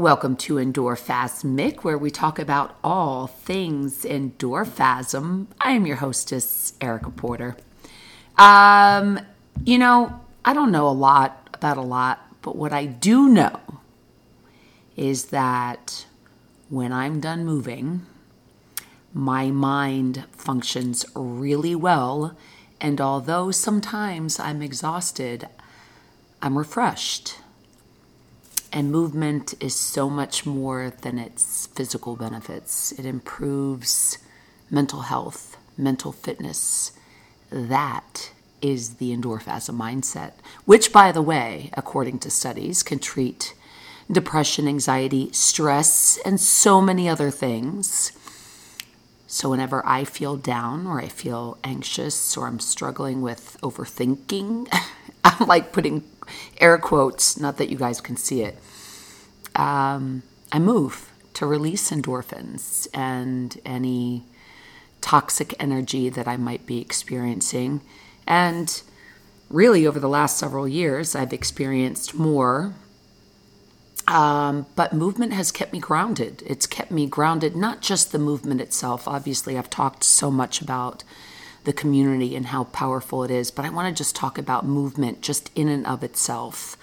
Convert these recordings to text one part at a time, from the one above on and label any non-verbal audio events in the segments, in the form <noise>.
Welcome to Endorphasmic, where we talk about all things endorphasm. I am your hostess, Erica Porter. Um, you know, I don't know a lot about a lot, but what I do know is that when I'm done moving, my mind functions really well. And although sometimes I'm exhausted, I'm refreshed. And movement is so much more than its physical benefits. It improves mental health, mental fitness. That is the endorphasm mindset, which, by the way, according to studies, can treat depression, anxiety, stress, and so many other things. So, whenever I feel down or I feel anxious or I'm struggling with overthinking, <laughs> <laughs> I'm like putting air quotes, not that you guys can see it. Um, I move to release endorphins and any toxic energy that I might be experiencing. And really, over the last several years, I've experienced more. Um, but movement has kept me grounded. It's kept me grounded, not just the movement itself. Obviously, I've talked so much about the community and how powerful it is. But I want to just talk about movement just in and of itself.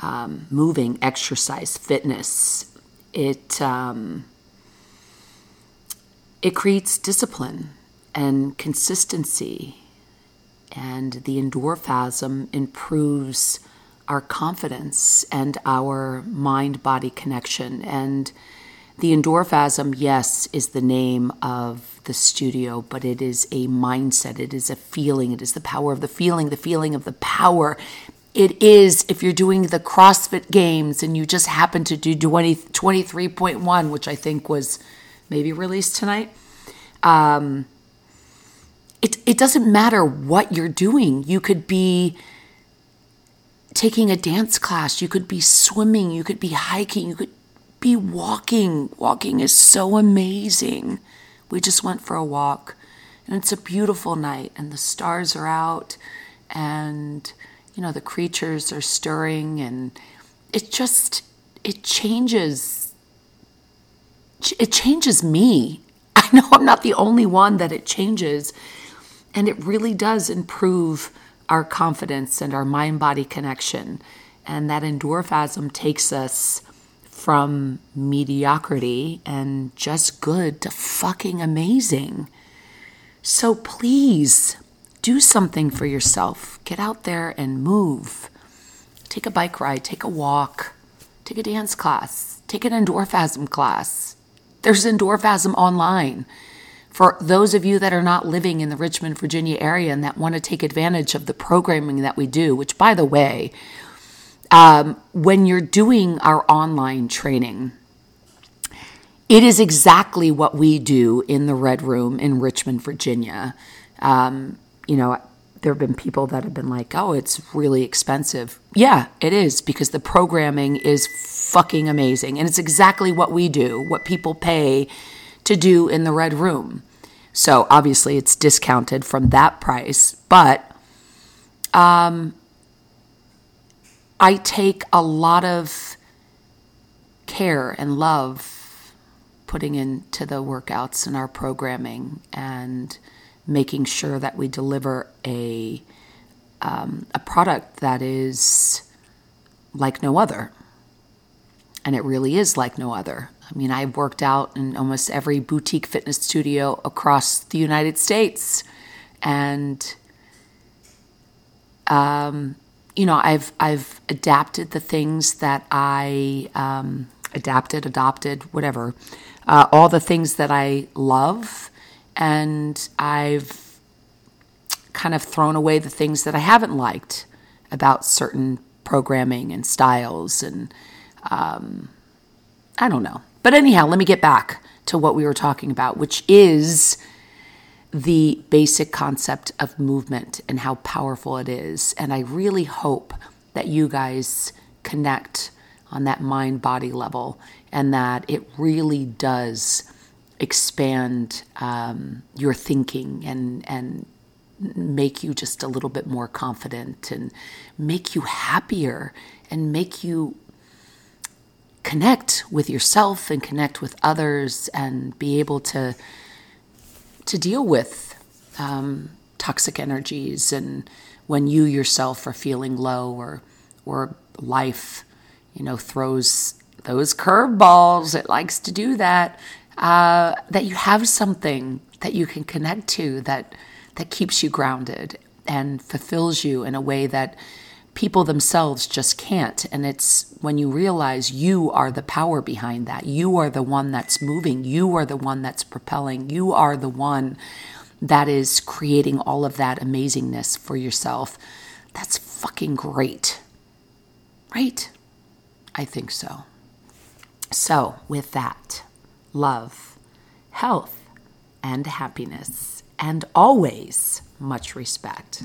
Um, moving, exercise, fitness. It um, it creates discipline and consistency, and the endorphasm improves our confidence and our mind body connection and the endorphasm, yes, is the name of the studio, but it is a mindset. It is a feeling. It is the power of the feeling, the feeling of the power. It is if you're doing the CrossFit games and you just happen to do 20, 23.1, which I think was maybe released tonight. Um, it, it doesn't matter what you're doing. You could be taking a dance class, you could be swimming, you could be hiking, you could be walking. Walking is so amazing. We just went for a walk and it's a beautiful night and the stars are out and you know the creatures are stirring and it just it changes it changes me. <laughs> I know I'm not the only one that it changes and it really does improve our confidence and our mind body connection and that endorphasm takes us from mediocrity and just good to fucking amazing. So please do something for yourself. Get out there and move. Take a bike ride, take a walk, take a dance class, take an endorphasm class. There's endorphasm online. For those of you that are not living in the Richmond, Virginia area and that want to take advantage of the programming that we do, which by the way, um, when you're doing our online training, it is exactly what we do in the Red Room in Richmond, Virginia. Um, you know, there have been people that have been like, oh, it's really expensive. Yeah, it is because the programming is fucking amazing. And it's exactly what we do, what people pay to do in the Red Room. So obviously it's discounted from that price, but um, I take a lot of care and love putting into the workouts and our programming and making sure that we deliver a um, a product that is like no other. And it really is like no other. I mean, I've worked out in almost every boutique fitness studio across the United States. And um, you know, I've I've adapted the things that I um, adapted, adopted, whatever, uh, all the things that I love, and I've kind of thrown away the things that I haven't liked about certain programming and styles, and um, I don't know. But anyhow, let me get back to what we were talking about, which is the basic concept of movement and how powerful it is. And I really hope that you guys connect on that mind body level and that it really does expand um, your thinking and, and make you just a little bit more confident and make you happier and make you connect with yourself and connect with others and be able to to deal with um, toxic energies and when you yourself are feeling low or or life you know throws those curveballs it likes to do that uh, that you have something that you can connect to that that keeps you grounded and fulfills you in a way that people themselves just can't. And it's when you realize you are the power behind that. You are the one that's moving. You are the one that's propelling. You are the one that is creating all of that amazingness for yourself. That's fucking great. Right? I think so. So, with that, love, health, and happiness, and always much respect.